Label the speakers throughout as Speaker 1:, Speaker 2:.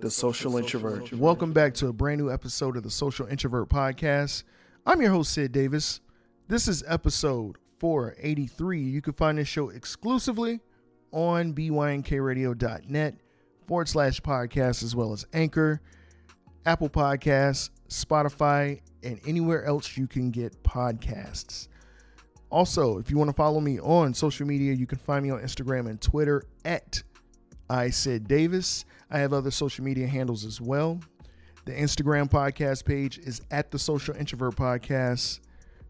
Speaker 1: The Social Introvert.
Speaker 2: Welcome back to a brand new episode of the Social Introvert Podcast. I'm your host, Sid Davis. This is episode 483. You can find this show exclusively on bynkradio.net forward slash podcast, as well as Anchor, Apple Podcasts, Spotify, and anywhere else you can get podcasts. Also, if you want to follow me on social media, you can find me on Instagram and Twitter at I Sid Davis. I have other social media handles as well. The Instagram podcast page is at the Social Introvert Podcast.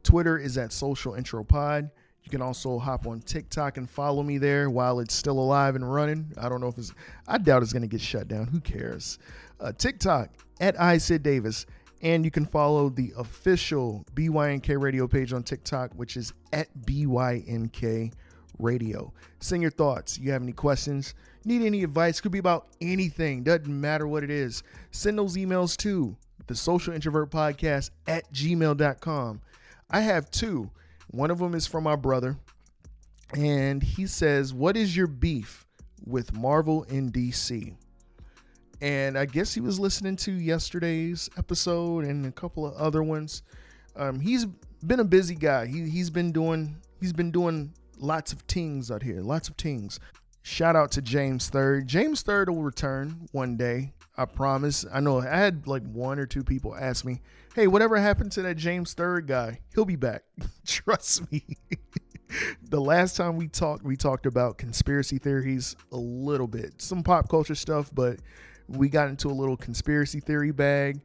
Speaker 2: Twitter is at Social Intro Pod. You can also hop on TikTok and follow me there while it's still alive and running. I don't know if it's, I doubt it's going to get shut down. Who cares? Uh, TikTok at I Sid Davis. And you can follow the official BYNK radio page on TikTok, which is at BYNK radio. Send your thoughts. You have any questions? Need any advice? Could be about anything. Doesn't matter what it is. Send those emails to the social introvert podcast at gmail.com. I have two. One of them is from my brother, and he says, What is your beef with Marvel in DC? And I guess he was listening to yesterday's episode and a couple of other ones. Um, he's been a busy guy. He he's been doing he's been doing lots of things out here, lots of tings. Shout out to James Third. James Third will return one day. I promise. I know I had like one or two people ask me, "Hey, whatever happened to that James Third guy? He'll be back. Trust me." the last time we talked, we talked about conspiracy theories a little bit, some pop culture stuff, but we got into a little conspiracy theory bag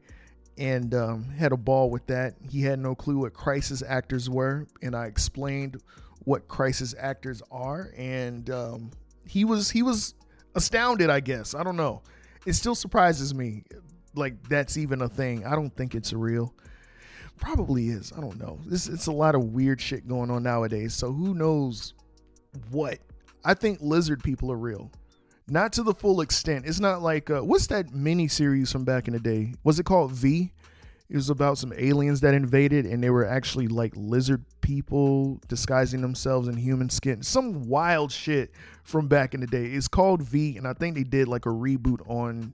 Speaker 2: and um, had a ball with that. He had no clue what crisis actors were, and I explained what crisis actors are, and um, he was he was astounded. I guess I don't know. It still surprises me, like that's even a thing. I don't think it's real. Probably is. I don't know. It's it's a lot of weird shit going on nowadays. So who knows what? I think lizard people are real. Not to the full extent. It's not like uh, what's that mini series from back in the day? Was it called V? It was about some aliens that invaded and they were actually like lizard people disguising themselves in human skin. Some wild shit from back in the day. It's called V and I think they did like a reboot on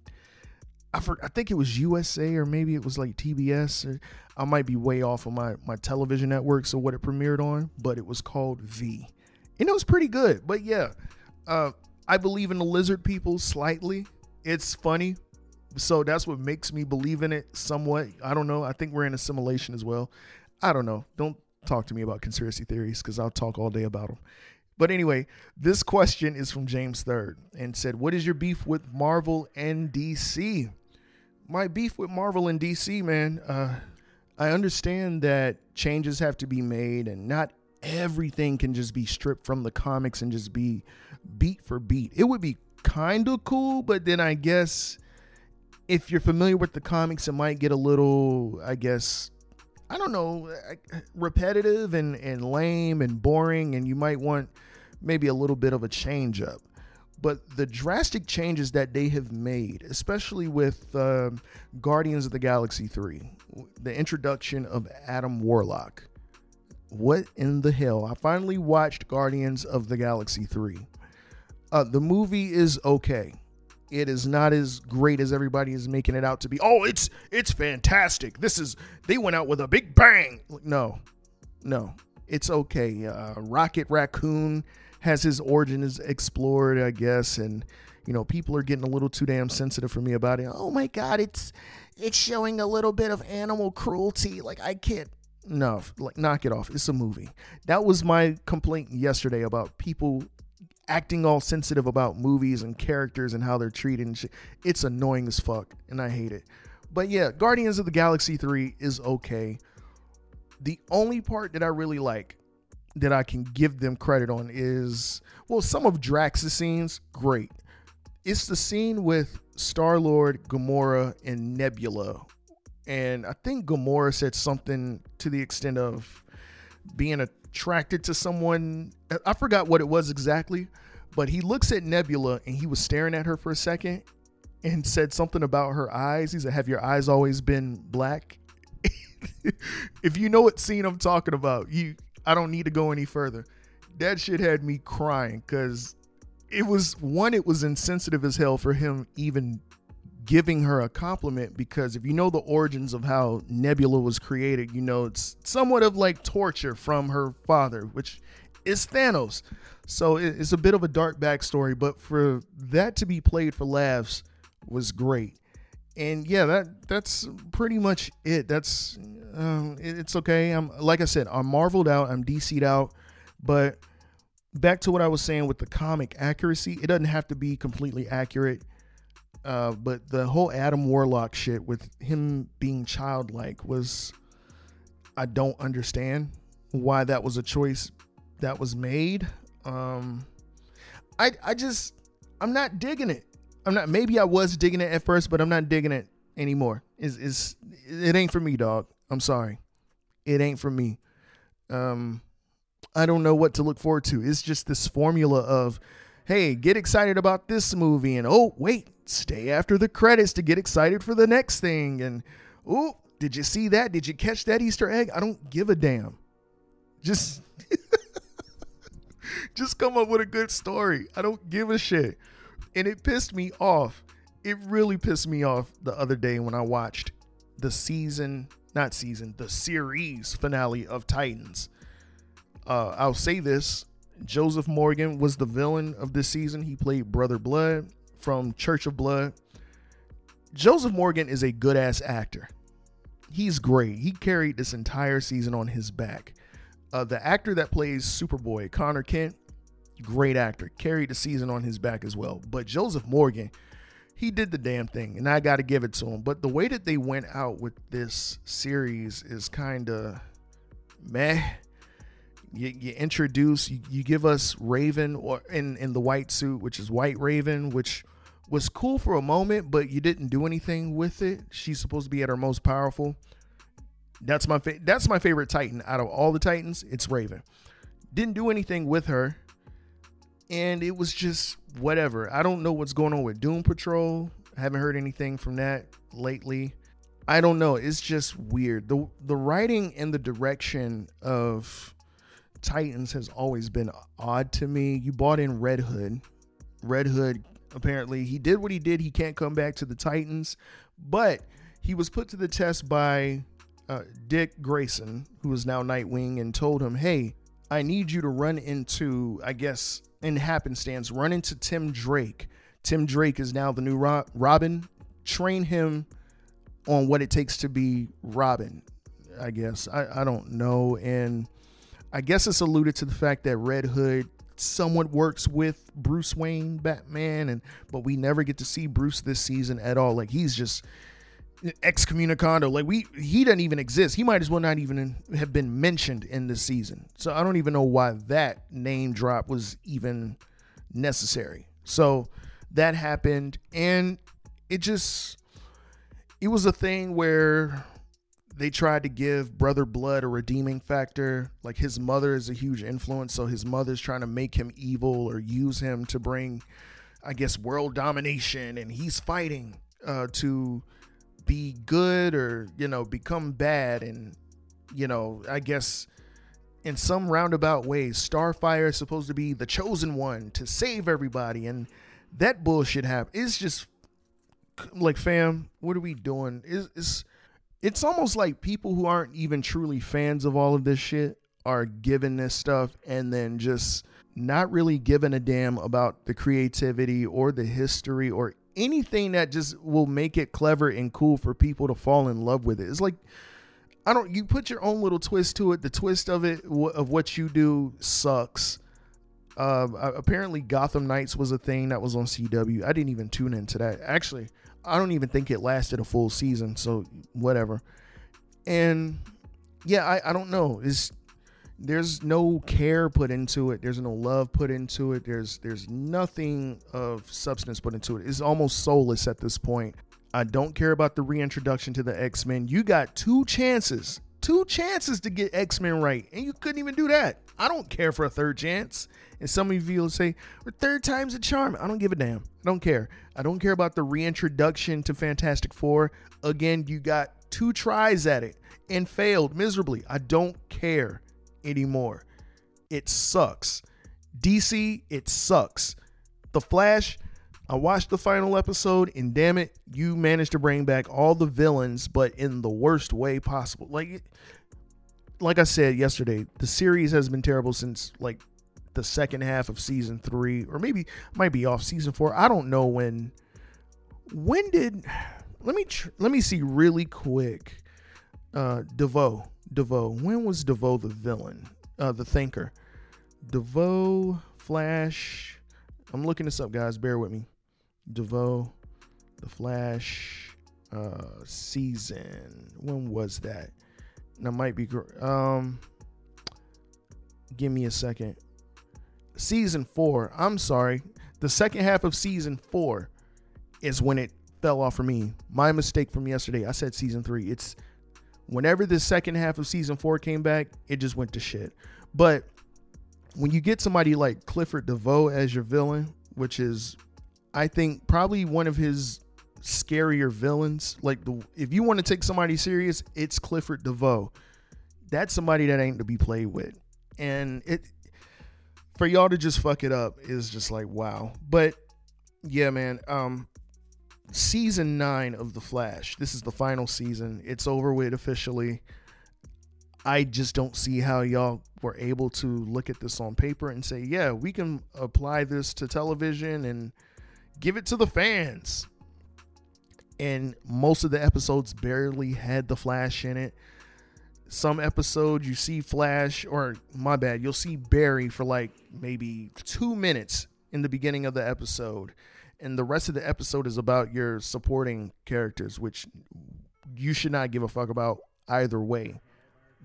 Speaker 2: I for, I think it was USA or maybe it was like TBS or I might be way off on my my television network so what it premiered on, but it was called V. And it was pretty good. But yeah, uh I believe in the lizard people slightly. It's funny. So that's what makes me believe in it somewhat. I don't know. I think we're in assimilation as well. I don't know. Don't talk to me about conspiracy theories because I'll talk all day about them. But anyway, this question is from James Third and said, What is your beef with Marvel and DC? My beef with Marvel and DC, man, uh, I understand that changes have to be made and not everything can just be stripped from the comics and just be beat for beat. It would be kind of cool, but then I guess if you're familiar with the comics, it might get a little, I guess, I don't know, repetitive and, and lame and boring, and you might want maybe a little bit of a change up. But the drastic changes that they have made, especially with uh, Guardians of the Galaxy 3, the introduction of Adam Warlock. What in the hell? I finally watched Guardians of the Galaxy 3. Uh, the movie is okay. It is not as great as everybody is making it out to be. Oh, it's it's fantastic. This is they went out with a big bang. No, no, it's okay. Uh, Rocket Raccoon has his origins explored, I guess, and you know people are getting a little too damn sensitive for me about it. Oh my god, it's it's showing a little bit of animal cruelty. Like I can't. No, like knock it off. It's a movie. That was my complaint yesterday about people acting all sensitive about movies and characters and how they're treated and shit. It's annoying as fuck, and I hate it. But yeah, Guardians of the Galaxy 3 is okay. The only part that I really like that I can give them credit on is well, some of Drax's scenes, great. It's the scene with Star Lord, Gamora, and Nebula. And I think Gamora said something to the extent of being attracted to someone. I forgot what it was exactly, but he looks at Nebula and he was staring at her for a second and said something about her eyes. He said, Have your eyes always been black? if you know what scene I'm talking about, you I don't need to go any further. That shit had me crying because it was one, it was insensitive as hell for him even giving her a compliment because if you know the origins of how Nebula was created, you know it's somewhat of like torture from her father, which is Thanos. So it's a bit of a dark backstory, but for that to be played for laughs was great. And yeah, that that's pretty much it. That's um, it's okay. I'm like I said, I'm marveled out. I'm DC'd out, but back to what I was saying with the comic accuracy, it doesn't have to be completely accurate. Uh, but the whole Adam Warlock shit with him being childlike was, I don't understand why that was a choice that was made. Um, I I just I'm not digging it. I'm not. Maybe I was digging it at first, but I'm not digging it anymore. Is is it ain't for me, dog. I'm sorry, it ain't for me. Um, I don't know what to look forward to. It's just this formula of, hey, get excited about this movie, and oh wait, stay after the credits to get excited for the next thing, and oh, did you see that? Did you catch that Easter egg? I don't give a damn. Just just come up with a good story. I don't give a shit. And it pissed me off. It really pissed me off the other day when I watched the season, not season, the series finale of Titans. Uh, I'll say this Joseph Morgan was the villain of this season. He played Brother Blood from Church of Blood. Joseph Morgan is a good ass actor. He's great. He carried this entire season on his back. Uh, the actor that plays Superboy, Connor Kent, great actor, carried the season on his back as well. But Joseph Morgan, he did the damn thing, and I got to give it to him. But the way that they went out with this series is kind of meh. You, you introduce, you, you, give us Raven or in in the white suit, which is White Raven, which was cool for a moment, but you didn't do anything with it. She's supposed to be at her most powerful. That's my fa- that's my favorite Titan out of all the Titans. It's Raven. Didn't do anything with her, and it was just whatever. I don't know what's going on with Doom Patrol. I haven't heard anything from that lately. I don't know. It's just weird. the The writing and the direction of Titans has always been odd to me. You bought in Red Hood. Red Hood apparently he did what he did. He can't come back to the Titans, but he was put to the test by uh, Dick Grayson, who is now Nightwing, and told him, "Hey, I need you to run into, I guess, in happenstance, run into Tim Drake. Tim Drake is now the new Robin. Train him on what it takes to be Robin. I guess I, I don't know, and I guess it's alluded to the fact that Red Hood somewhat works with Bruce Wayne, Batman, and but we never get to see Bruce this season at all. Like he's just excommunicado. Like we, he doesn't even exist. He might as well not even have been mentioned in this season. So I don't even know why that name drop was even necessary. So that happened, and it just, it was a thing where they tried to give Brother Blood a redeeming factor. Like his mother is a huge influence, so his mother's trying to make him evil or use him to bring, I guess, world domination, and he's fighting uh, to be good or you know become bad and you know i guess in some roundabout ways starfire is supposed to be the chosen one to save everybody and that bullshit happen it's just like fam what are we doing? It's, it's it's almost like people who aren't even truly fans of all of this shit are given this stuff and then just not really giving a damn about the creativity or the history or anything that just will make it clever and cool for people to fall in love with it. It's like I don't you put your own little twist to it. The twist of it of what you do sucks. Uh, apparently Gotham Knights was a thing that was on CW. I didn't even tune into that. Actually, I don't even think it lasted a full season, so whatever. And yeah, I, I don't know. It's there's no care put into it. There's no love put into it. There's there's nothing of substance put into it. It's almost soulless at this point. I don't care about the reintroduction to the x-men. You got two chances two chances to get x-men right and you couldn't even do that. I don't care for a third chance. And some of you will say third time's a charm. I don't give a damn. I don't care. I don't care about the reintroduction to fantastic four. Again you got two tries at it and failed miserably. I don't care anymore. It sucks. DC, it sucks. The Flash, I watched the final episode, and damn it, you managed to bring back all the villains, but in the worst way possible. Like, like I said yesterday, the series has been terrible since like the second half of season three, or maybe might be off season four. I don't know when. When did? Let me tr- let me see really quick. Uh, DeVoe, DeVoe. When was DeVoe the villain? Uh, the thinker. DeVoe, Flash. I'm looking this up, guys. Bear with me. DeVoe, The Flash, uh, season. When was that? That might be. Um, give me a second. Season four. I'm sorry. The second half of season four is when it fell off for me. My mistake from yesterday. I said season three. It's whenever the second half of season four came back, it just went to shit. But when you get somebody like Clifford DeVoe as your villain, which is, I think, probably one of his scarier villains. Like the if you want to take somebody serious, it's Clifford DeVoe. That's somebody that ain't to be played with. And it for y'all to just fuck it up is just like wow. But yeah, man. Um season 9 of The Flash. This is the final season. It's over with officially. I just don't see how y'all were able to look at this on paper and say, yeah, we can apply this to television and give it to the fans. And most of the episodes barely had the Flash in it. Some episodes you see Flash, or my bad, you'll see Barry for like maybe two minutes in the beginning of the episode. And the rest of the episode is about your supporting characters, which you should not give a fuck about either way.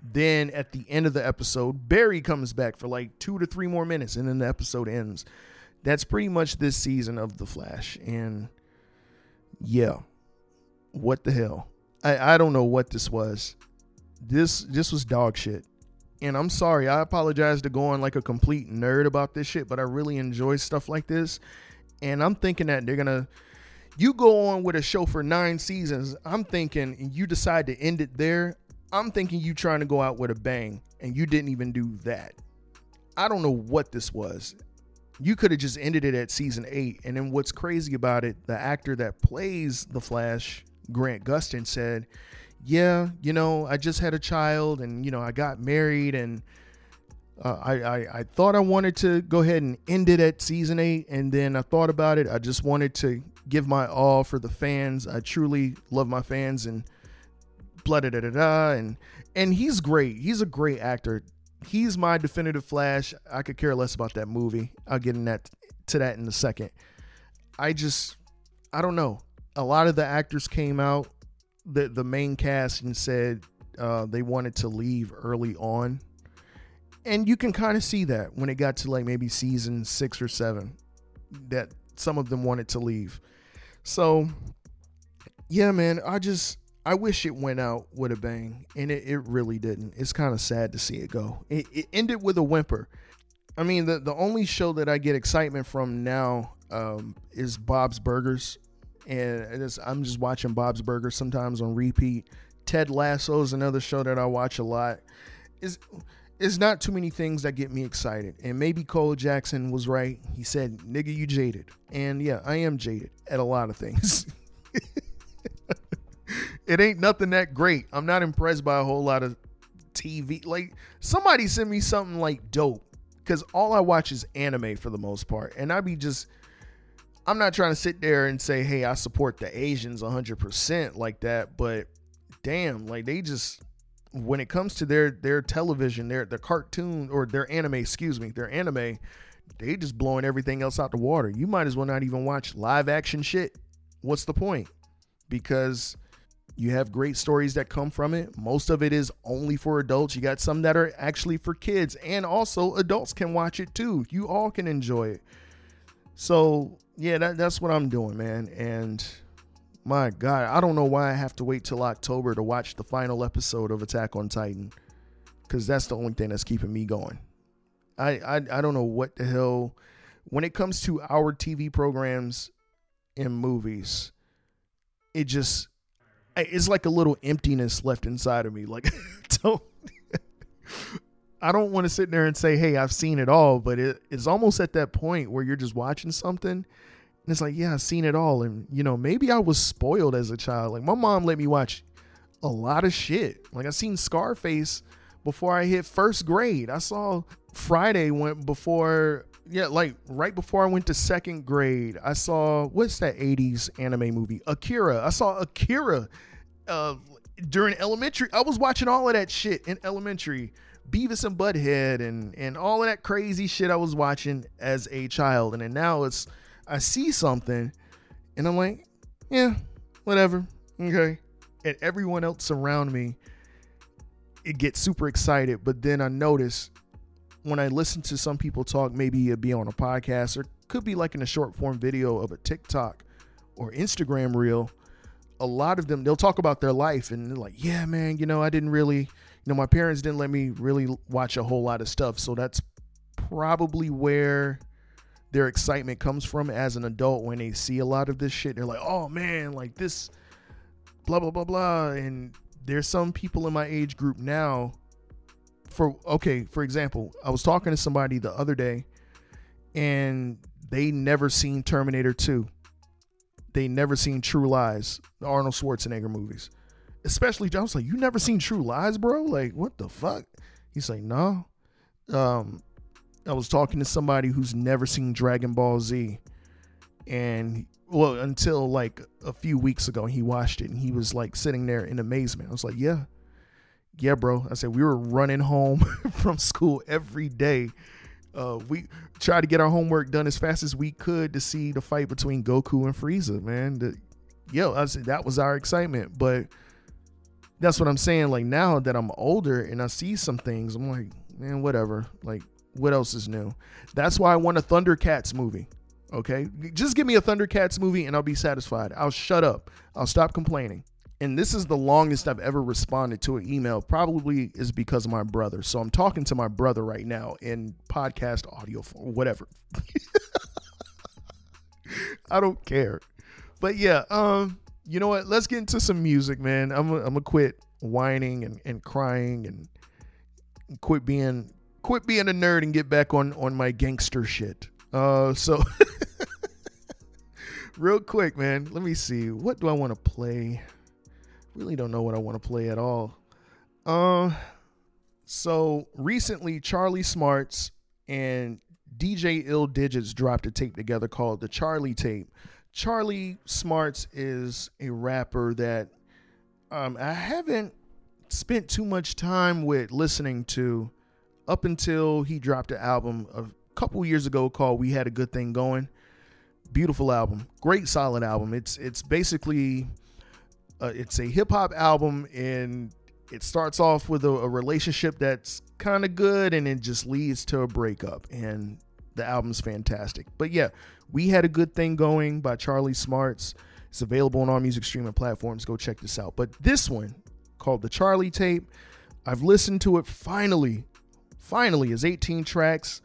Speaker 2: Then at the end of the episode, Barry comes back for like two to three more minutes, and then the episode ends. That's pretty much this season of The Flash. And yeah, what the hell? I, I don't know what this was. This this was dog shit. And I'm sorry, I apologize to go on like a complete nerd about this shit, but I really enjoy stuff like this. And I'm thinking that they're gonna you go on with a show for nine seasons. I'm thinking you decide to end it there. I'm thinking you trying to go out with a bang and you didn't even do that. I don't know what this was. You could have just ended it at season eight. And then what's crazy about it, the actor that plays the Flash, Grant Gustin, said, Yeah, you know, I just had a child and, you know, I got married and uh, I, I, I thought I wanted to go ahead and end it at season eight. And then I thought about it. I just wanted to give my all for the fans. I truly love my fans and blah da da da da and and he's great. He's a great actor. He's my definitive Flash. I could care less about that movie. I'll get in that to that in a second. I just I don't know. A lot of the actors came out the the main cast and said uh, they wanted to leave early on, and you can kind of see that when it got to like maybe season six or seven, that some of them wanted to leave. So yeah, man, I just I wish it went out with a bang, and it, it really didn't. It's kind of sad to see it go. It, it, ended with a whimper. I mean, the, the only show that I get excitement from now um, is Bob's Burgers. And I'm just watching Bob's Burgers sometimes on repeat. Ted Lasso is another show that I watch a lot. Is it's not too many things that get me excited. And maybe Cole Jackson was right. He said, nigga, you jaded. And yeah, I am jaded at a lot of things. it ain't nothing that great. I'm not impressed by a whole lot of TV. Like somebody send me something like dope because all I watch is anime for the most part, and I be just. I'm not trying to sit there and say, "Hey, I support the Asians 100% like that," but damn, like they just when it comes to their their television, their their cartoon or their anime, excuse me, their anime, they just blowing everything else out the water. You might as well not even watch live action shit. What's the point? Because you have great stories that come from it. Most of it is only for adults. You got some that are actually for kids, and also adults can watch it too. You all can enjoy it. So, yeah, that, that's what I'm doing, man. And my God, I don't know why I have to wait till October to watch the final episode of Attack on Titan because that's the only thing that's keeping me going. I, I, I don't know what the hell. When it comes to our TV programs and movies, it just it's like a little emptiness left inside of me. Like, don't. I don't want to sit there and say, "Hey, I've seen it all," but it, it's almost at that point where you're just watching something, And it's like, yeah, I've seen it all. And, you know, maybe I was spoiled as a child. Like, my mom let me watch a lot of shit. Like, I seen Scarface before I hit first grade. I saw Friday went before, yeah, like right before I went to second grade. I saw, what's that 80s anime movie? Akira. I saw Akira uh, during elementary. I was watching all of that shit in elementary. Beavis and Butthead and and all of that crazy shit I was watching as a child. And then now it's I see something and I'm like, yeah, whatever. Okay. And everyone else around me, it gets super excited. But then I notice when I listen to some people talk, maybe it'd be on a podcast or could be like in a short form video of a TikTok or Instagram reel. A lot of them, they'll talk about their life and they're like, yeah, man, you know, I didn't really, you know, my parents didn't let me really watch a whole lot of stuff. So that's probably where their excitement comes from as an adult when they see a lot of this shit. They're like, oh man, like this, blah, blah, blah, blah. And there's some people in my age group now. For okay, for example, I was talking to somebody the other day and they never seen Terminator 2. They never seen True Lies, the Arnold Schwarzenegger movies. Especially, I was like, you never seen True Lies, bro? Like, what the fuck? He's like, no. Um, I was talking to somebody who's never seen Dragon Ball Z, and well, until like a few weeks ago, he watched it and he was like sitting there in amazement. I was like, yeah, yeah, bro. I said we were running home from school every day. Uh, we tried to get our homework done as fast as we could to see the fight between Goku and Frieza. Man, the, yo, I said that was our excitement, but that's what I'm saying. Like now that I'm older and I see some things, I'm like, man, whatever. Like what else is new? That's why I want a Thundercats movie. Okay, just give me a Thundercats movie and I'll be satisfied. I'll shut up. I'll stop complaining. And this is the longest I've ever responded to an email. Probably is because of my brother. So I'm talking to my brother right now in podcast audio form, whatever. I don't care. But yeah, um, you know what? Let's get into some music, man. I'm I'm gonna quit whining and, and crying and quit being quit being a nerd and get back on on my gangster shit. Uh, so real quick, man. Let me see. What do I want to play? Really don't know what I want to play at all. Uh, so recently, Charlie Smarts and DJ Ill Digitz dropped a tape together called the Charlie Tape. Charlie Smarts is a rapper that um, I haven't spent too much time with listening to up until he dropped an album a couple years ago called "We Had a Good Thing Going." Beautiful album, great solid album. It's it's basically uh, it's a hip hop album, and it starts off with a, a relationship that's kind of good, and it just leads to a breakup, and the album's fantastic. But yeah, we had a good thing going by Charlie Smarts. It's available on all music streaming platforms. Go check this out. But this one called the Charlie Tape. I've listened to it finally finally is 18 tracks.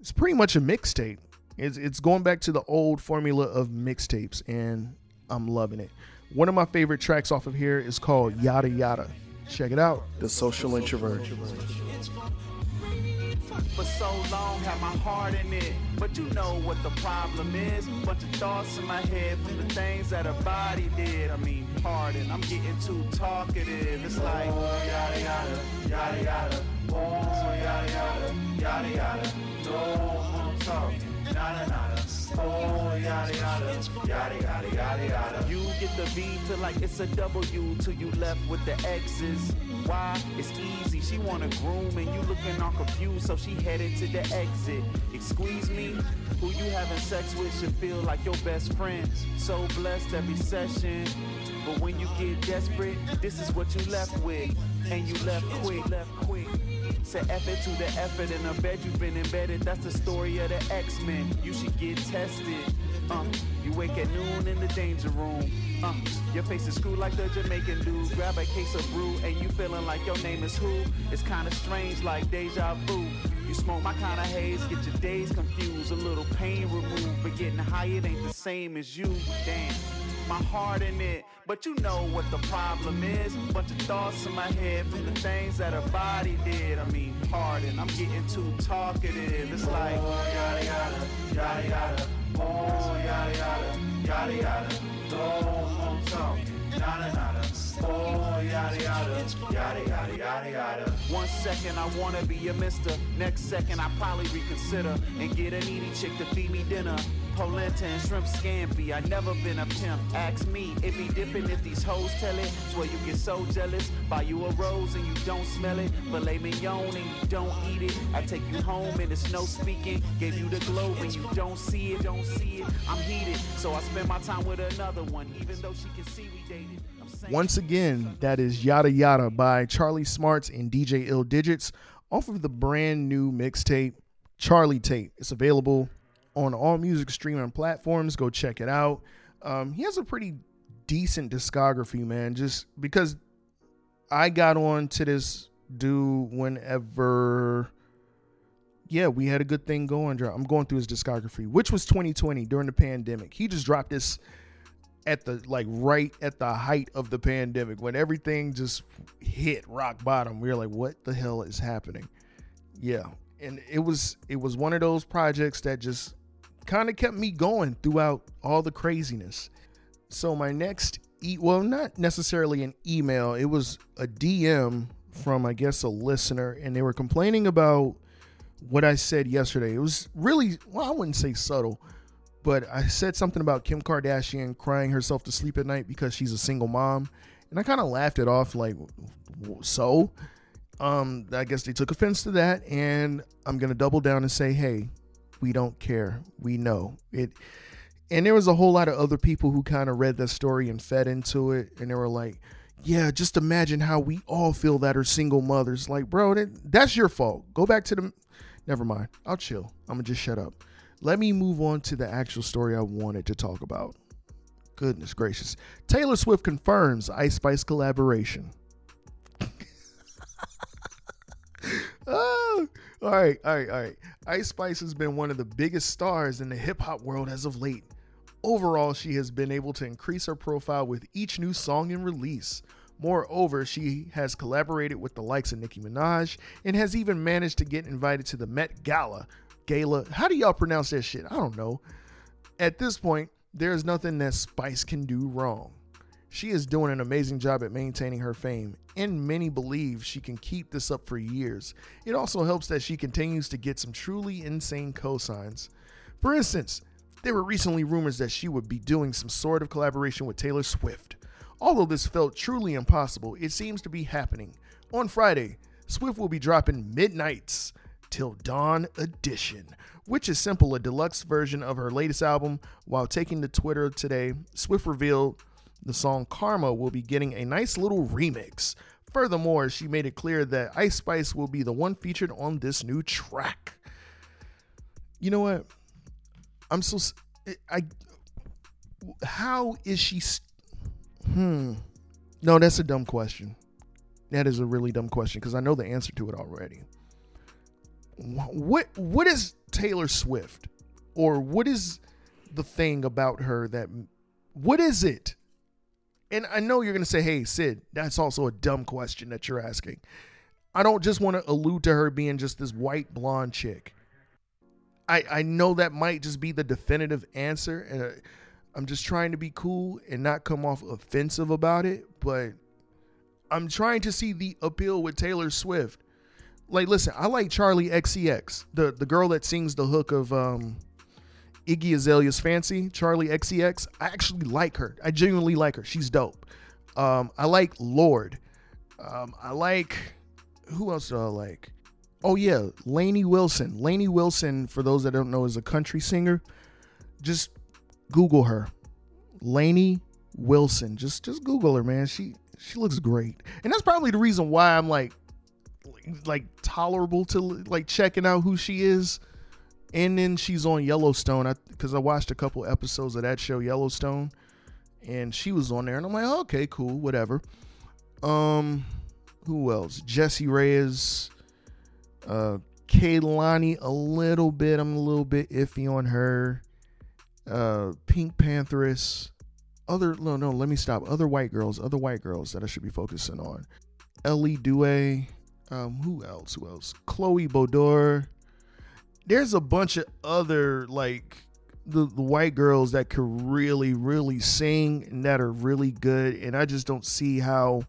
Speaker 2: It's pretty much a mixtape. It's, it's going back to the old formula of mixtapes, and I'm loving it. One of my favorite tracks off of here is called Yadda Yadda. Check it out. The Social Introvert.
Speaker 1: For so long, had my heart in it. But you know what the problem is. Bunch of thoughts in my head from the things that a body did. I mean, pardon, I'm getting too talkative. It's like, yada yada, yada yada. Oh, yada yada, yada yada. I'm talking. Nada nada. Oh, yada yada, yada yada, yada. You get the V, feel like it's a W till you left with the X's. Why? It's easy. She wanna groom and you looking all confused, so she headed to the exit. Excuse me, who you having sex with should feel like your best friend. So blessed every session. But when you get desperate, this is what you left with. And you left quick, left quick. Say effort to the effort in a bed you've been embedded. That's the story of the X-Men. You should get tested. Uh, you wake at noon in the danger room. Uh, your face is screwed like the Jamaican dude. Grab a case of brew and you feeling like your name is who? It's kinda strange like deja vu. You smoke my kind of haze, get your days confused. A little pain removed, but getting high it ain't the same as you. Damn. My heart in it. But you know what the problem is. Bunch of thoughts in my head from the things that her body did. I mean, pardon, I'm getting too talkative. It's like, yada yada, yada yada, oh, yada yada, yada yada, don't talk, nada nada. Oh, yada yada, yada yada, yada yada. One second I wanna be a mister, next second I probably reconsider and get a needy chick to feed me dinner. Polenta and shrimp scampi. I never been a pimp. Ask me, it be different if these hoes tell it. Swear you get so jealous. Buy you a rose and you don't smell it. Filet mignon and you don't eat it. I take you home and it's no speaking. Gave you the glow when you don't see it, don't see it. I'm heated, so I spend my time with another one, even though she can see we dated.
Speaker 2: Once again, that is Yadda Yadda by Charlie Smarts and DJ Ill Digitz off of the brand new mixtape, Charlie Tape. It's available on all music streaming platforms. Go check it out. Um, he has a pretty decent discography, man, just because I got on to this dude whenever. Yeah, we had a good thing going. I'm going through his discography, which was 2020 during the pandemic. He just dropped this at the like right at the height of the pandemic when everything just hit rock bottom we were like what the hell is happening yeah and it was it was one of those projects that just kind of kept me going throughout all the craziness so my next e well not necessarily an email it was a dm from i guess a listener and they were complaining about what i said yesterday it was really well i wouldn't say subtle but I said something about Kim Kardashian crying herself to sleep at night because she's a single mom, and I kind of laughed it off like, so. Um, I guess they took offense to that, and I'm gonna double down and say, hey, we don't care. We know it. And there was a whole lot of other people who kind of read that story and fed into it, and they were like, yeah, just imagine how we all feel that are single mothers. Like, bro, that, that's your fault. Go back to the. Never mind. I'll chill. I'm gonna just shut up let me move on to the actual story I wanted to talk about. Goodness gracious. Taylor Swift confirms Ice Spice collaboration. oh, all right, all right, all right. Ice Spice has been one of the biggest stars in the hip hop world as of late. Overall, she has been able to increase her profile with each new song and release. Moreover, she has collaborated with the likes of Nicki Minaj and has even managed to get invited to the Met Gala, Gala. How do y'all pronounce that shit? I don't know. At this point, there's nothing that Spice can do wrong. She is doing an amazing job at maintaining her fame, and many believe she can keep this up for years. It also helps that she continues to get some truly insane cosigns. For instance, there were recently rumors that she would be doing some sort of collaboration with Taylor Swift. Although this felt truly impossible, it seems to be happening. On Friday, Swift will be dropping Midnights, Till Dawn Edition, which is simple a deluxe version of her latest album. While taking to Twitter today, Swift revealed the song Karma will be getting a nice little remix. Furthermore, she made it clear that Ice Spice will be the one featured on this new track. You know what? I'm so I how is she hmm no that's a dumb question that is a really dumb question because i know the answer to it already what what is Taylor Swift or what is the thing about her that what is it? And I know you're going to say, "Hey, Sid, that's also a dumb question that you're asking." I don't just want to allude to her being just this white blonde chick. I I know that might just be the definitive answer and uh, I'm just trying to be cool and not come off offensive about it, but I'm trying to see the appeal with Taylor Swift like listen, I like Charli XCX, the the girl that sings the hook of um Iggy Azalea's Fancy, Charli XCX. I actually like her. I genuinely like her. She's dope. Um, I like Lorde. Um, I like who else do I like? Oh yeah, Lainey Wilson. Lainey Wilson, for those that don't know, is a country singer. Just Google her. Lainey Wilson. Just just Google her, man. She she looks great. And that's probably the reason why I'm like like tolerable to like checking out who she is. And then she's on Yellowstone because I, I, watched a couple episodes of that show Yellowstone, and she was on there, and I'm like, oh, okay, cool, whatever. Um, who else? Jessie Reyez, uh, Kehlani, a little bit. I'm a little bit iffy on her. Uh, PinkPantheress. other no no let me stop other white girls other white girls that I should be focusing on. Elley Duhé, um, who else? Who else? Chloe Bodor. There's a bunch of other like the, the white girls that could really really sing and that are really good, and I just don't see how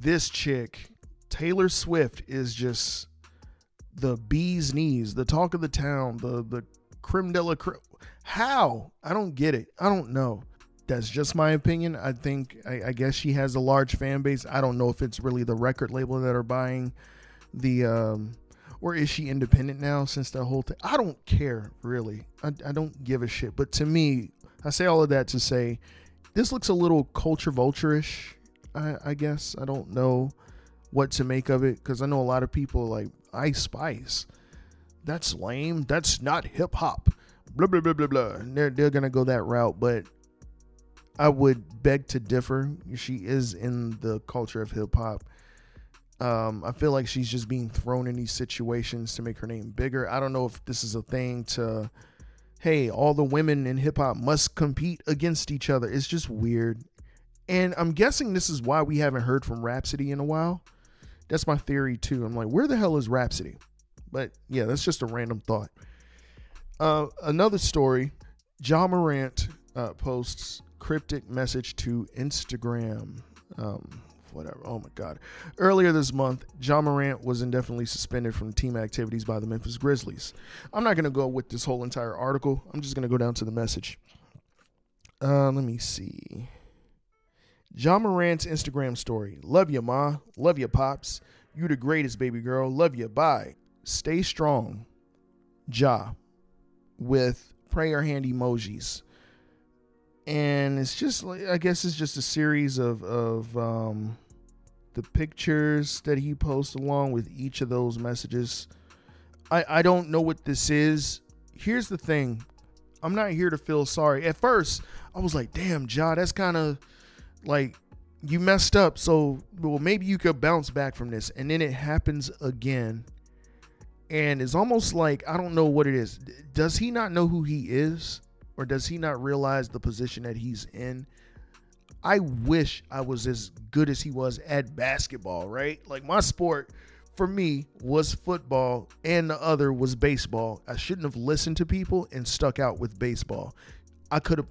Speaker 2: this chick Taylor Swift is just the bee's knees, the talk of the town, the the creme de la creme. How? I don't get it. I don't know. That's just my opinion. I think I, I, guess she has a large fan base. I don't know if it's really the record label that are buying the um or is she independent now since the whole thing? I don't care really. I, I don't give a shit. But to me, I say all of that to say this looks a little culture vulture-ish. I, I guess I don't know what to make of it because I know a lot of people like Ice Spice. That's lame. That's not hip hop. Blah blah blah blah blah. And they're they're gonna go that route, but I would beg to differ. She is in the culture of hip hop. Um, I feel like she's just being thrown in these situations to make her name bigger. I don't know if this is a thing to, hey, all the women in hip hop must compete against each other. It's just weird. And I'm guessing this is why we haven't heard from Rapsody in a while. That's my theory too. I'm like, where the hell is Rapsody? But yeah, that's just a random thought. Uh, another story Ja Morant uh, posts cryptic message to Instagram. Um, whatever. Oh my God. Earlier this month, Ja Morant was indefinitely suspended from team activities by the Memphis Grizzlies. I'm not going to go with this whole entire article. I'm just going to go down to the message. Uh, let me see. Ja Morant's Instagram story. Love you, Ma. Love you, Pops. You the greatest, baby girl. Love you. Bye. Stay strong. Ja. With prayer hand emojis. And it's just I guess it's just a series of of um the pictures that he posts along with each of those messages. I I don't know what this is. Here's the thing. I'm not here to feel sorry. At first, I was like, "Damn, Ja, that's kind of like you messed up so well maybe you could bounce back from this and then it happens again and it's almost like i don't know what it is does he not know who he is or does he not realize the position that he's in i wish i was as good as he was at basketball right like my sport for me was football and the other was baseball i shouldn't have listened to people and stuck out with baseball i could have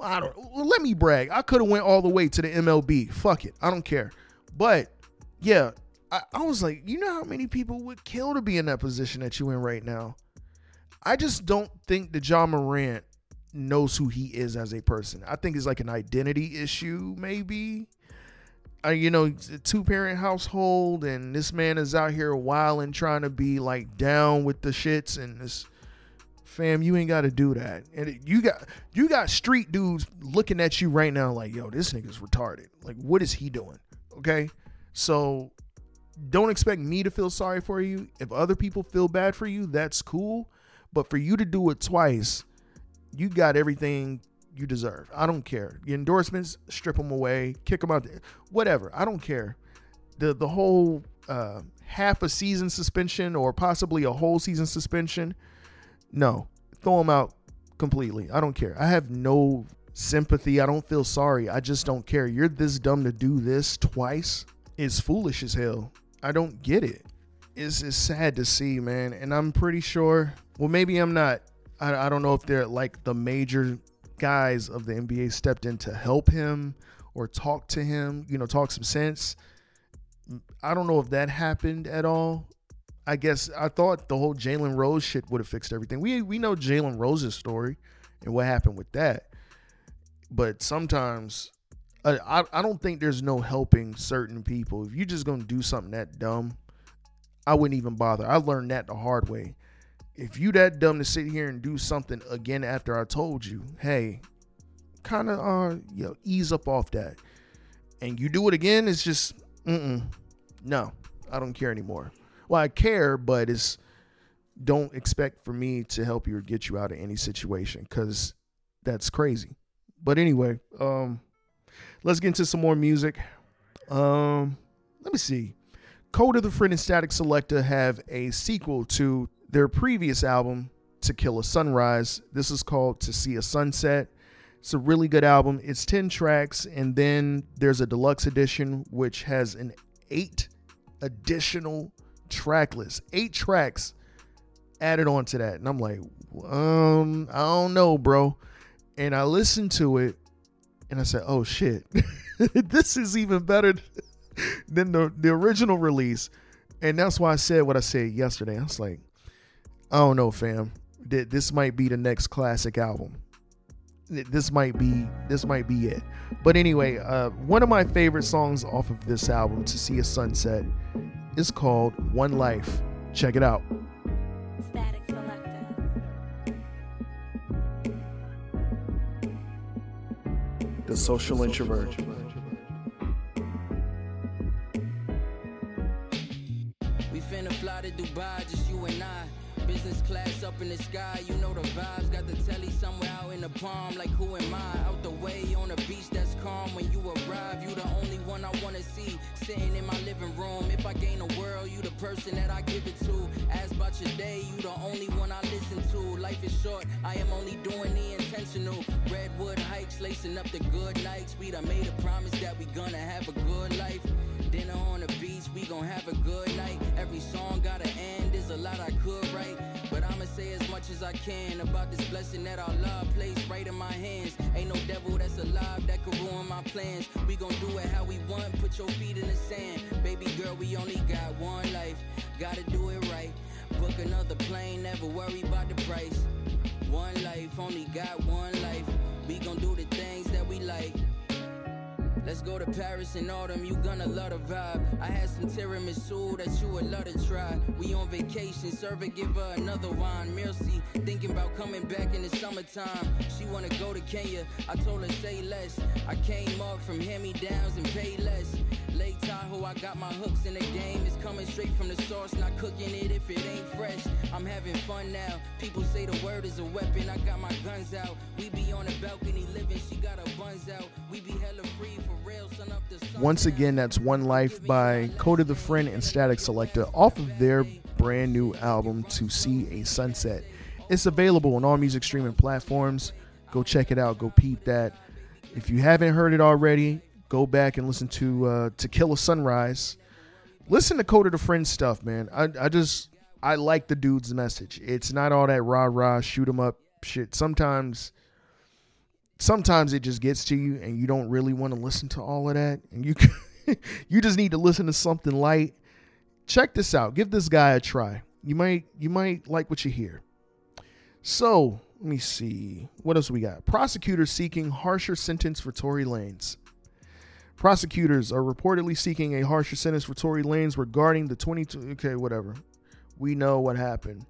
Speaker 2: I don't let me brag. I could have went all the way to the MLB. Fuck it. I don't care. But yeah, I, I was like, you know how many people would kill to be in that position that you in right now? I just don't think that Ja Morant knows who he is as a person. I think it's like an identity issue, maybe. Uh, you know, two parent household, and this man is out here wilding, trying to be like down with the shits, and this fam, you ain't got to do that. And you got you got street dudes looking at you right now like, yo, this nigga's retarded. Like, what is he doing? Okay, so don't expect me to feel sorry for you. If other people feel bad for you, that's cool. But for you to do it twice, you got everything you deserve. I don't care. Your endorsements, strip them away, kick them out, whatever. I don't care. The the whole uh, half a season suspension or possibly a whole season suspension no, throw them out completely. I don't care. I have no sympathy. I don't feel sorry. I just don't care. You're this dumb to do this twice. It's foolish as hell. I don't get it. It's, it's sad to see, man. And I'm pretty sure, well, maybe I'm not. I, I don't know if they're like the major guys of the NBA stepped in to help him or talk to him, you know, talk some sense. I don't know if that happened at all. I guess I thought the whole Jalen Rose shit would have fixed everything. We we know Jalen Rose's story and what happened with that, but sometimes I I don't think there's no helping certain people. If you're just gonna do something that dumb, I wouldn't even bother. I learned that the hard way. If you that dumb to sit here and do something again after I told you, hey, kind of uh you know ease up off that, and you do it again, it's just mm-mm, no, I don't care anymore well, I care, but it's don't expect for me to help you or get you out of any situation because that's crazy. But anyway, um, let's get into some more music. Um, let me see. Kota the Friend and Statik Selektah have a sequel to their previous album, To Kill a Sunrise. This is called To See a Sunset. It's a really good album. It's 10 tracks, and then there's a deluxe edition which has an eight additional track list. Eight tracks added on to that. And I'm like, um, I don't know, bro. And I listened to it and I said, oh shit, this is even better than the, the original release. And that's why I said what I said yesterday. I was like, I don't know, fam. This might be the next classic album this might be this might be it. But anyway, uh, one of my favorite songs off of this album, "To See a Sunset," is called "One Life." Check it out. The Social Introvert. We finna fly to Dubai, just you and I. Business class up in the sky, you know the vibes. Got the telly somewhere out in the palm, like who am I? Out the way on a beach that's calm. When you arrive, you the only one I wanna see. Sitting in my living room, if I gain a world, you the person that I give it to. Ask about your day, you the only one I listen to. Life is short, I am only doing the intentional. Redwood hikes, lacing up the good nights. We done made a promise that we gonna have a good life. Dinner on the beach, we gon' have a good night. Every song got an end, there's a lot I could write. But I'ma say as much as I can about this blessing that our love placed right in my hands. Ain't no devil that's alive that could ruin my plans. We gon' do it how we want, put your feet in the sand. Baby girl, we only got one life, gotta do it right. Book another plane, never worry about the price. One life, only got one life. We gon' do the things that we like. Let's go to Paris in autumn, you gonna love the vibe. I had some tiramisu that you would love to try. We on vacation, serve it, give her another wine. Mercy, thinking about coming back in the summertime. She wanna go to Kenya, I told her say less. I came up from hand-me-downs and pay less. Lake Tahoe, I got my hooks in the game. It's coming straight from the source, not cooking it if it ain't fresh. I'm having fun now. People say the word is a weapon. I got my guns out. We be on the balcony living. She got her buns out. We be hella free for real. Sun up the sun. Once again, that's One Life by Kota the Friend and Statik Selektah off of their brand new album To See a Sunset. It's available on all music streaming platforms. Go check it out. Go peep that. If you haven't heard it already, go back and listen to uh, To Kill a Sunrise. Listen to Kota the Friend stuff, man. I, I just I like the dude's message. It's not all that rah rah shoot 'em up shit. Sometimes sometimes it just gets to you and you don't really want to listen to all of that and you you just need to listen to something light. Check this out. Give this guy a try. You might you might like what you hear. So, let me see. What else we got? Prosecutors seeking harsher sentence for Tory Lanez. Prosecutors are reportedly seeking a harsher sentence for Tory Lanez regarding the 22. Okay, whatever. We know what happened.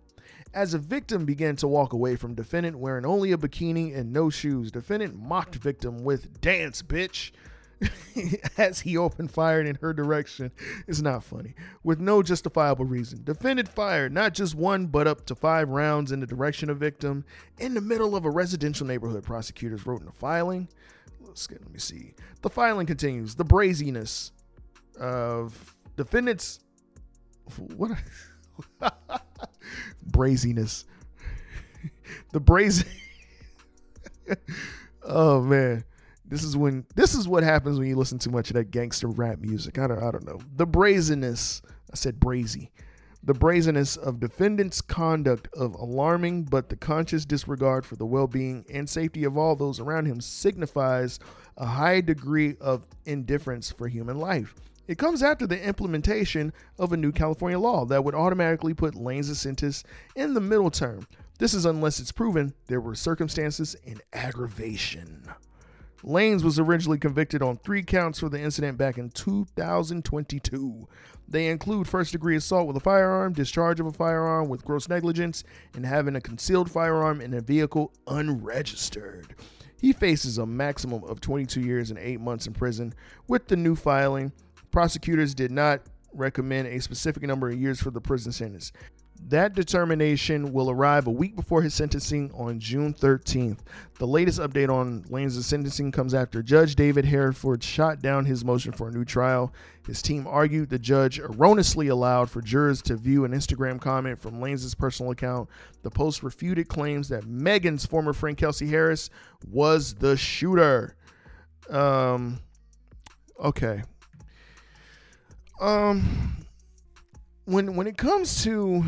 Speaker 2: As a victim began to walk away from defendant wearing only a bikini and no shoes, defendant mocked victim with "dance, bitch." as he opened fire in her direction. It's not funny. With no justifiable reason. Defendant fired not just one, but up to five rounds in the direction of victim in the middle of a residential neighborhood, prosecutors wrote in a filing let me see. The filing continues. The braziness of defendants. What? braziness. the brazen. oh man, this is when this is what happens when you listen too much of that gangster rap music. I don't. I don't know. The brazenness. I said brazy the brazenness of defendant's conduct of alarming but the conscious disregard for the well-being and safety of all those around him signifies a high degree of indifference for human life. It comes after the implementation of a new California law that would automatically put Lanez's sentence in the middle term. This is unless it's proven there were circumstances in aggravation. Lanez was originally convicted on three counts for the incident back in 2022. They include first degree assault with a firearm, discharge of a firearm with gross negligence, and having a concealed firearm in a vehicle unregistered. He faces a maximum of 22 years and 8 months in prison. With the new filing, prosecutors did not recommend a specific number of years for the prison sentence. That determination will arrive a week before his sentencing on June 13th. The latest update on Lanez's sentencing comes after Judge David Herriford shot down his motion for a new trial. His team argued the judge erroneously allowed for jurors to view an Instagram comment from Lanez's personal account. The post refuted claims that Megan's former friend Kelsey Harris was the shooter. Um, okay. Um, when when it comes to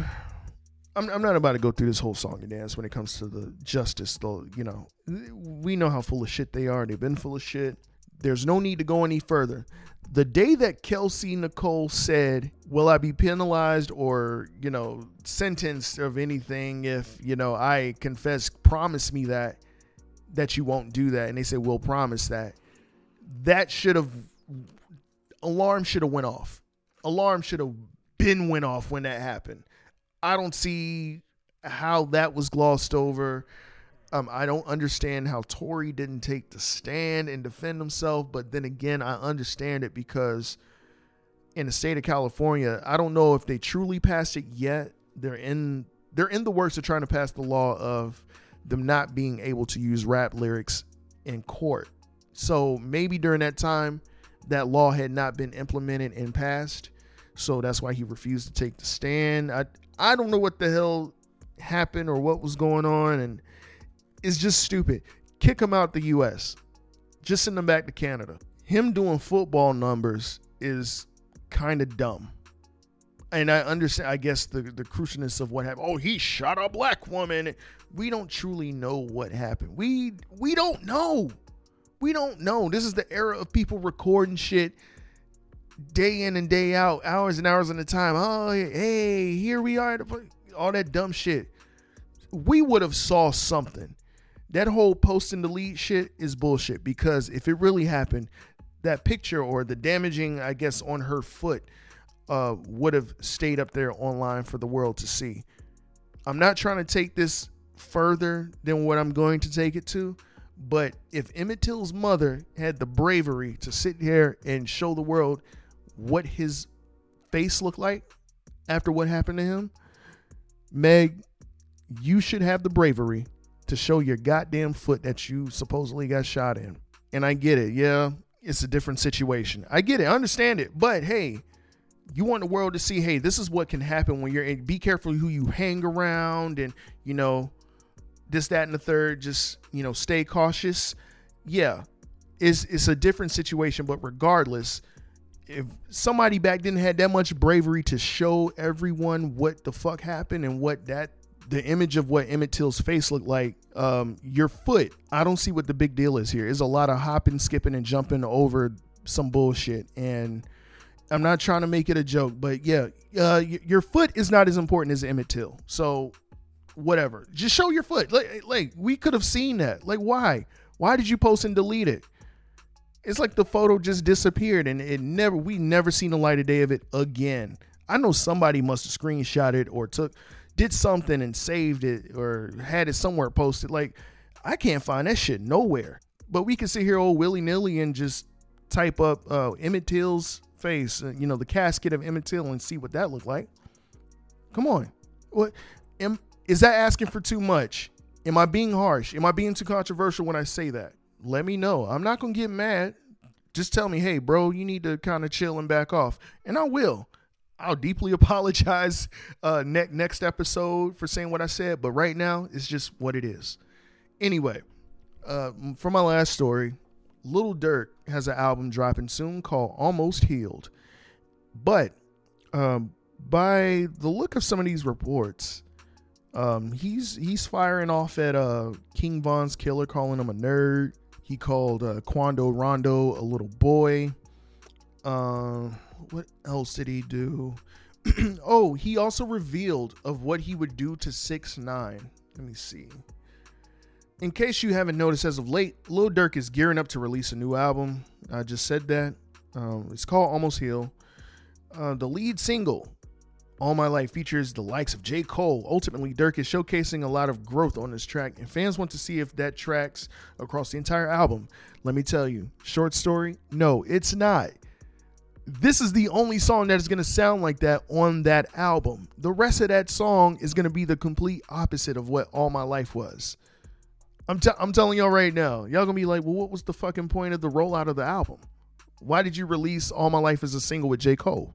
Speaker 2: I'm, I'm not about to go through this whole song and dance when it comes to the justice though you know. We know how full of shit they are. They've been full of shit. There's no need to go any further. The day that kelsey nicole said will i be penalized or you know sentenced of anything if you know i confess promise me that that you won't do that? And they said we'll promise that. That should have alarm should have went off. Alarm should have been went off when that happened. I don't see how that was glossed over. Um, I don't understand how Tory didn't take the stand and defend himself, but then again, I understand it because in the state of California, I don't know if they truly passed it yet. They're in they're in the works of trying to pass the law of them not being able to use rap lyrics in court. So maybe during that time, that law had not been implemented and passed. So that's why he refused to take the stand. I I don't know what the hell happened or what was going on, and it's just stupid. Kick him out the U.S. Just send him back to Canada. Him doing football numbers is kind of dumb. And I understand, I guess, the, the crucialness of what happened. Oh, he shot a black woman. We don't truly know what happened. We we don't know. We don't know. This is the era of people recording shit day in and day out, hours and hours at a time. Oh, hey, here we are. All that dumb shit. We would have saw something. That whole post and delete shit is bullshit because if it really happened, that picture or the damaging, I guess, on her foot uh, would have stayed up there online for the world to see. I'm not trying to take this further than what I'm going to take it to, but if Emmett Till's mother had the bravery to sit here and show the world what his face looked like after what happened to him, Meg, you should have the bravery to show your goddamn foot that you supposedly got shot in. And I get it. Yeah, it's a different situation. I get it. I understand it. But hey, you want the world to see, hey, this is what can happen when you're in. Be careful who you hang around and, you know, this, that, and the third. Just, you know, stay cautious. Yeah, it's, it's a different situation. But regardless, if somebody back then had that much bravery to show everyone what the fuck happened and what that the image of what Emmett Till's face looked like, um, your foot. I don't see what the big deal is here. There's a lot of hopping, skipping, and jumping over some bullshit, and I'm not trying to make it a joke, but yeah, uh, your foot is not as important as Emmett Till. So, whatever, just show your foot. Like, like we could have seen that. Like, why? Why did you post and delete it? It's like the photo just disappeared and it never we never seen the light of day of it again. I know somebody must have screenshot it or took did something and saved it or had it somewhere posted. Like I can't find that shit nowhere. But we can sit here old willy nilly and just type up uh, Emmett Till's face, uh, you know, the casket of Emmett Till, and see what that looked like. Come on, what am, is that asking for too much? Am I being harsh? Am I being too controversial when I say that? Let me know. I'm not gonna get mad. Just tell me, hey, bro, you need to kind of chill and back off, and I will. I'll deeply apologize uh, ne- next episode for saying what I said, but right now it's just what it is. Anyway, uh, for my last story, Little Durk has an album dropping soon called Almost Healed, but um, by the look of some of these reports, um, he's he's firing off at uh, King Von's killer, calling him a nerd. He called uh, Quando Rondo a little boy. Uh, what else did he do? oh, he also revealed of what he would do to six nine. Let me see. In case you haven't noticed, as of late, Lil Durk is gearing up to release a new album. I just said that. Um, it's called Almost Heal. Uh, the lead single all My Life features the likes of J. Cole. Ultimately, Durk is showcasing a lot of growth on this track, and fans want to see if that tracks across the entire album. Let me tell you, short story, no, it's not. this is the only song that is going to sound like that on that album. The rest of that song is going to be the complete opposite of what All My Life was. I'm, t- I'm telling y'all right now, y'all gonna be like, well, what was the fucking point of the rollout of the album? Why did you release All My Life as a single with J. Cole?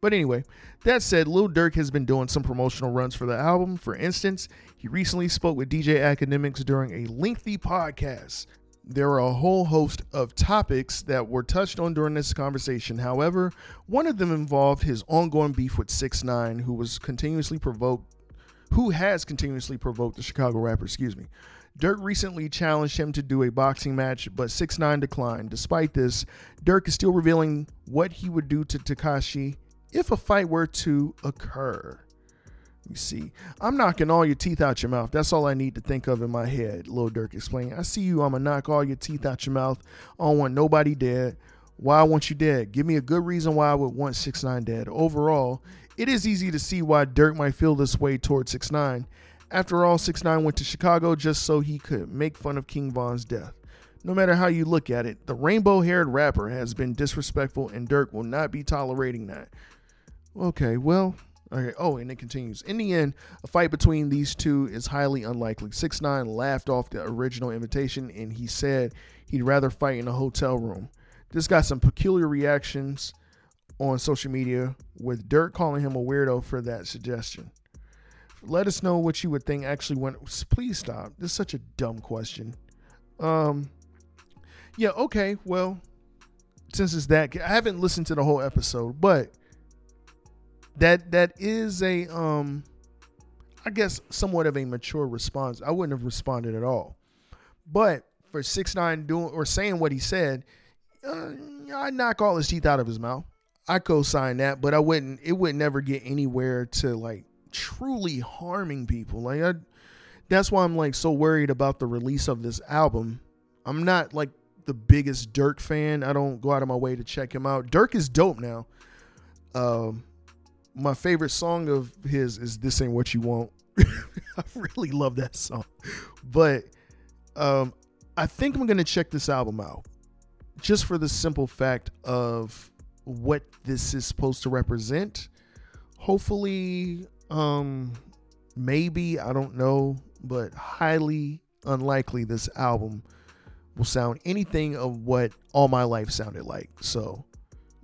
Speaker 2: But anyway, that said, Lil Durk has been doing some promotional runs for the album. For instance, he recently spoke with DJ Akademiks during a lengthy podcast. There are a whole host of topics that were touched on during this conversation. However, one of them involved his ongoing beef with 6 9 who was continuously provoked who has continuously provoked the Chicago rapper, excuse me. Durk recently challenged him to do a boxing match, but 6 9 declined. Despite this, Durk is still revealing what he would do to Tekashi if a fight were to occur. You see, I'm knocking all your teeth out your mouth. That's all I need to think of in my head, Lil Durk explained. I see you, I'm gonna knock all your teeth out your mouth. I don't want nobody dead. Why I want you dead? Give me a good reason why I would want 6 9 dead. Overall, it is easy to see why Durk might feel this way towards 6 9 after all, 6 9 went to Chicago just so he could make fun of King Von's death. No matter how you look at it, the rainbow haired rapper has been disrespectful, and Durk will not be tolerating that. Okay, well, okay. Oh, and it continues. In the end, a fight between these two is highly unlikely. 6 9 laughed off the original invitation, and he said he'd rather fight in a hotel room. This got some peculiar reactions on social media, with Durk calling him a weirdo for that suggestion. Let us know what you would think actually went. Please stop. This is such a dumb question. Um, yeah, okay. Well, since it's that, I haven't listened to the whole episode, but that that is a um, I guess somewhat of a mature response. I wouldn't have responded at all, but for six nine doing or saying what he said, uh, I knock all his teeth out of his mouth. I co-sign that, but I wouldn't. It would never get anywhere to like truly harming people. Like I, that's why I'm like so worried about the release of this album. I'm not like the biggest Durk fan. I don't go out of my way to check him out. Durk is dope now. Um, my favorite song of his is "This Ain't What You Want." I really love that song, but um, I think I'm gonna check this album out just for the simple fact of what this is supposed to represent. Hopefully, um, maybe I don't know, but highly unlikely this album will sound anything of what all my life sounded like. So,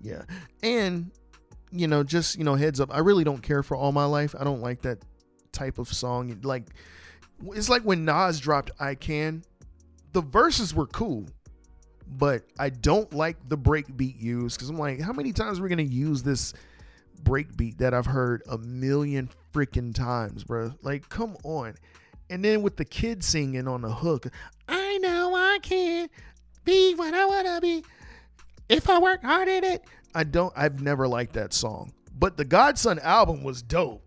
Speaker 2: yeah, and you know, just you know, heads up, I really don't care for all my life. I don't like that type of song. Like, it's like when Nas dropped "I Can." The verses were cool, but I don't like the break beat used because I'm like, how many times are we gonna use this? breakbeat that I've heard a million freaking times, bro. Like, come on. And then with the kid singing on the hook, I know I can be what I wanna be if I work hard at it. I don't. I've never liked that song, but the God's Son album was dope.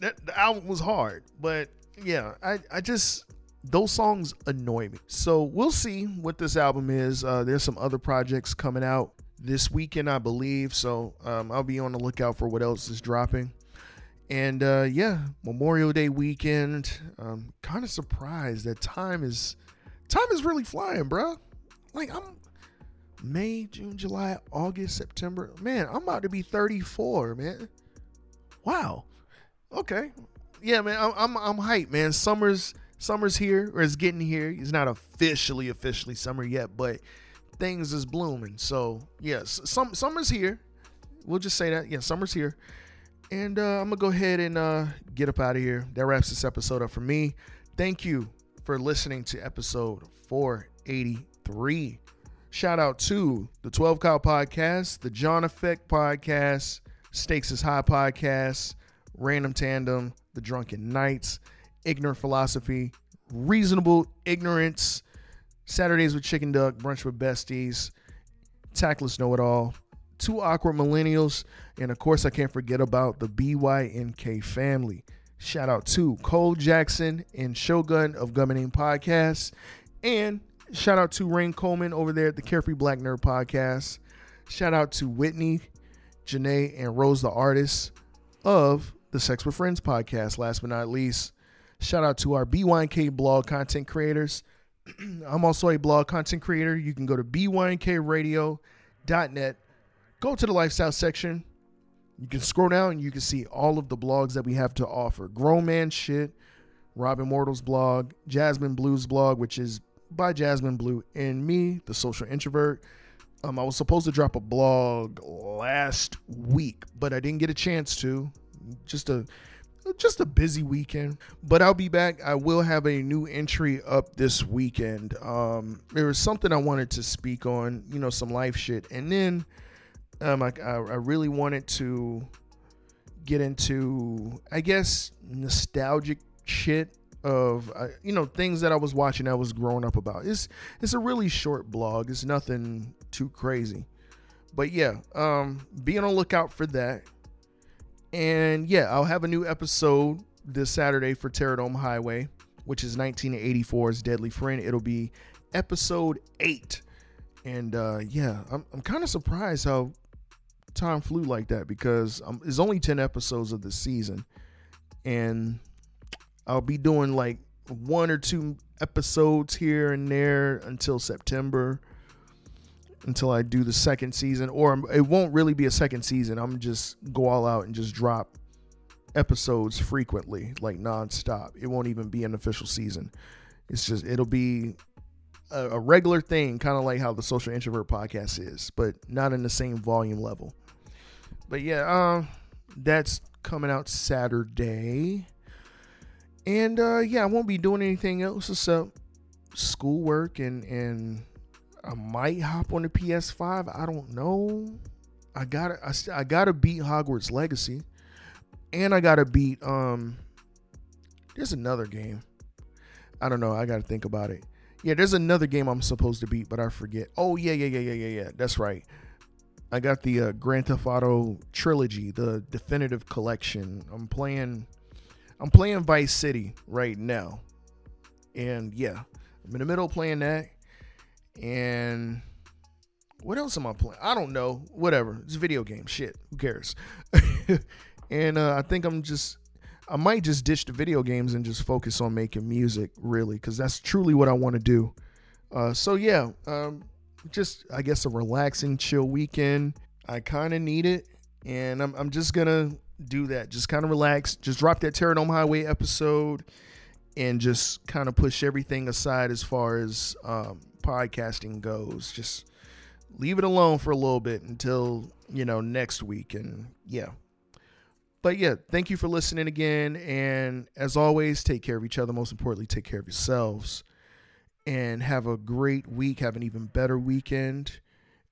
Speaker 2: That the album was hard, but yeah, I I just those songs annoy me. So we'll see what this album is. Uh, there's some other projects coming out this weekend, I believe. So um, I'll be on the lookout for what else is dropping. And uh, yeah, Memorial Day weekend. Um, kind of surprised that time is time is really flying, bro. Like I'm May, June, July, August, September. Man, I'm about to be 34, man. Wow. Okay. Yeah, man. I'm I'm, I'm hyped, man. Summer's summer's here, or it's getting here. It's not officially officially summer yet, but things is blooming. So yes, some summer's here. We'll just say that. Yeah, summer's here. And uh, I'm gonna go ahead and uh, get up out of here. That wraps this episode up for me. Thank you for listening to episode 483. Shout out to the 12 Cow Podcast, the John Effect Podcast, Stakes is High Podcast, Random Tandem, The Drunken Knights, Ignorant Philosophy, Reasonable Ignorance, Saturdays with Chicken Duck, Brunch with Besties, Tactless Know It All, Two Awkward Millennials, and of course, I can't forget about the BYNK family. Shout out to Cole Jackson and Shogun of Governing Podcasts, and shout out to Rain Coleman over there at the Carefree Black Nerd Podcast. Shout out to Whitney, Janae, and Rose the artist of the Sex with Friends podcast. Last but not least, shout out to our BYNK blog content creators. I'm also a blog content creator. You can go to bynkradio.net go to the lifestyle section. You can scroll down and you can see all of the blogs that we have to offer. Grown Man Shit, Robin Mortal's blog, Jasmine Blue's blog, which is by Jasmine Blue, and me, the social introvert. Um, I was supposed to drop a blog last week, but I didn't get a chance to. Just a just a busy weekend, but I'll be back. I will have a new entry up this weekend. Um, there was something I wanted to speak on, you know, some life shit, and then um, I, I really wanted to get into, I guess, nostalgic shit of uh, you know things that I was watching. I was growing up about. It's it's a really short blog. It's nothing too crazy, but yeah, um, be on the lookout for that. And yeah, I'll have a new episode this Saturday for Terradome Highway, which is 1984's Deadly Friend. It'll be episode eight. And uh, yeah, I'm, I'm kind of surprised how time flew like that because um, there's only 10 episodes of the season. And I'll be doing like one or two episodes here and there until September until I do the second season, or it won't really be a second season. I'm just go all out and just drop episodes frequently, like nonstop. It won't even be an official season. It's just it'll be a, a regular thing, kind of like how the Social Introvert podcast is, but not in the same volume level. But yeah, um, that's coming out Saturday, and uh, yeah, I won't be doing anything else except schoolwork and and I might hop on the PS5. I don't know. I gotta I, I gotta beat Hogwarts Legacy, and I gotta beat um. There's another game. I don't know. I gotta think about it. Yeah, there's another game I'm supposed to beat, but I forget. Oh yeah, yeah, yeah, yeah, yeah, yeah. That's right. I got the uh, Grand Theft Auto trilogy, the definitive collection. I'm playing. I'm playing Vice City right now, and yeah, I'm in the middle playing that and what else am I playing? I don't know. Whatever. It's a video game. Shit. Who cares? and uh, I think I'm just, I might just ditch the video games and just focus on making music, really, because that's truly what I want to do. Uh, so yeah, um, just I guess a relaxing, chill weekend. I kind of need it, and I'm I'm just gonna do that. Just kind of relax. Just drop that Terror Dome Highway episode, and just kind of push everything aside as far as um, podcasting goes. Just leave it alone for a little bit until, you know, next week. And yeah. But yeah, thank you for listening again. And as always, take care of each other. Most importantly, take care of yourselves. And have a great week. Have an even better weekend.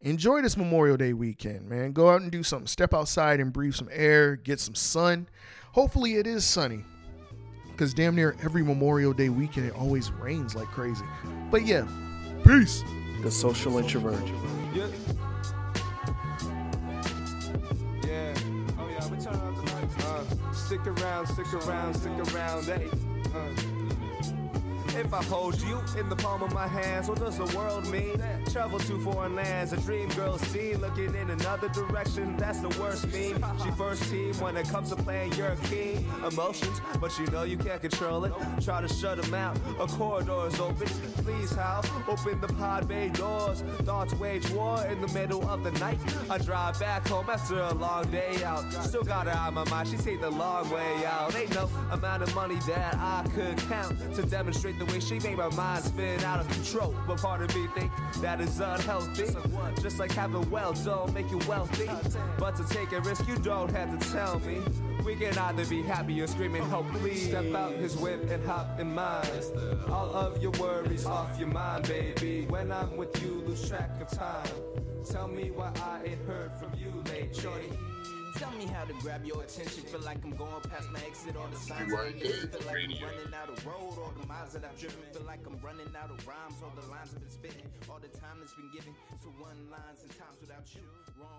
Speaker 2: Enjoy this Memorial Day weekend, man. Go out and do something. Step outside and breathe some air, get some sun. Hopefully, it is sunny because damn near every Memorial Day weekend it always rains like crazy. But yeah, Peace. The social introvert. Yeah. Yeah. Oh yeah, we turn on the lights. Uh, stick around, stick around, stick around, hey. Uh. If I hold you in the palm of my hands, what does the world mean? Travel to foreign lands, a dream girl seen looking in another direction. That's the worst meme. She first team when it comes to playing your king. Emotions, but you know you can't control it. Try to shut them out. A corridor is open. Please, how? Open the pod bay doors. Thoughts wage war in the middle of the night. I drive back home after a long day out. Still got her on my mind. She take the long way out. Ain't no amount of money that I could count to demonstrate the the way she made my mind spin out of control. But part of me think that is unhealthy. Just like having wealth don't make you wealthy. But to take a risk, you don't have to tell me. We can either be happy or screaming, help please. Step out his whip and hop in mine. All of your worries off your mind, baby. When I'm with you, lose track of time. Tell me why I ain't heard from you lately. Shorty. Tell me how to grab your attention. Feel like I'm going past my exit. All the signs Feel like I'm running out of road. All the miles that I've driven. Feel like I'm running out of rhymes. All the lines I've been spitting. All the time that's been given to one lines and times without you. Wrong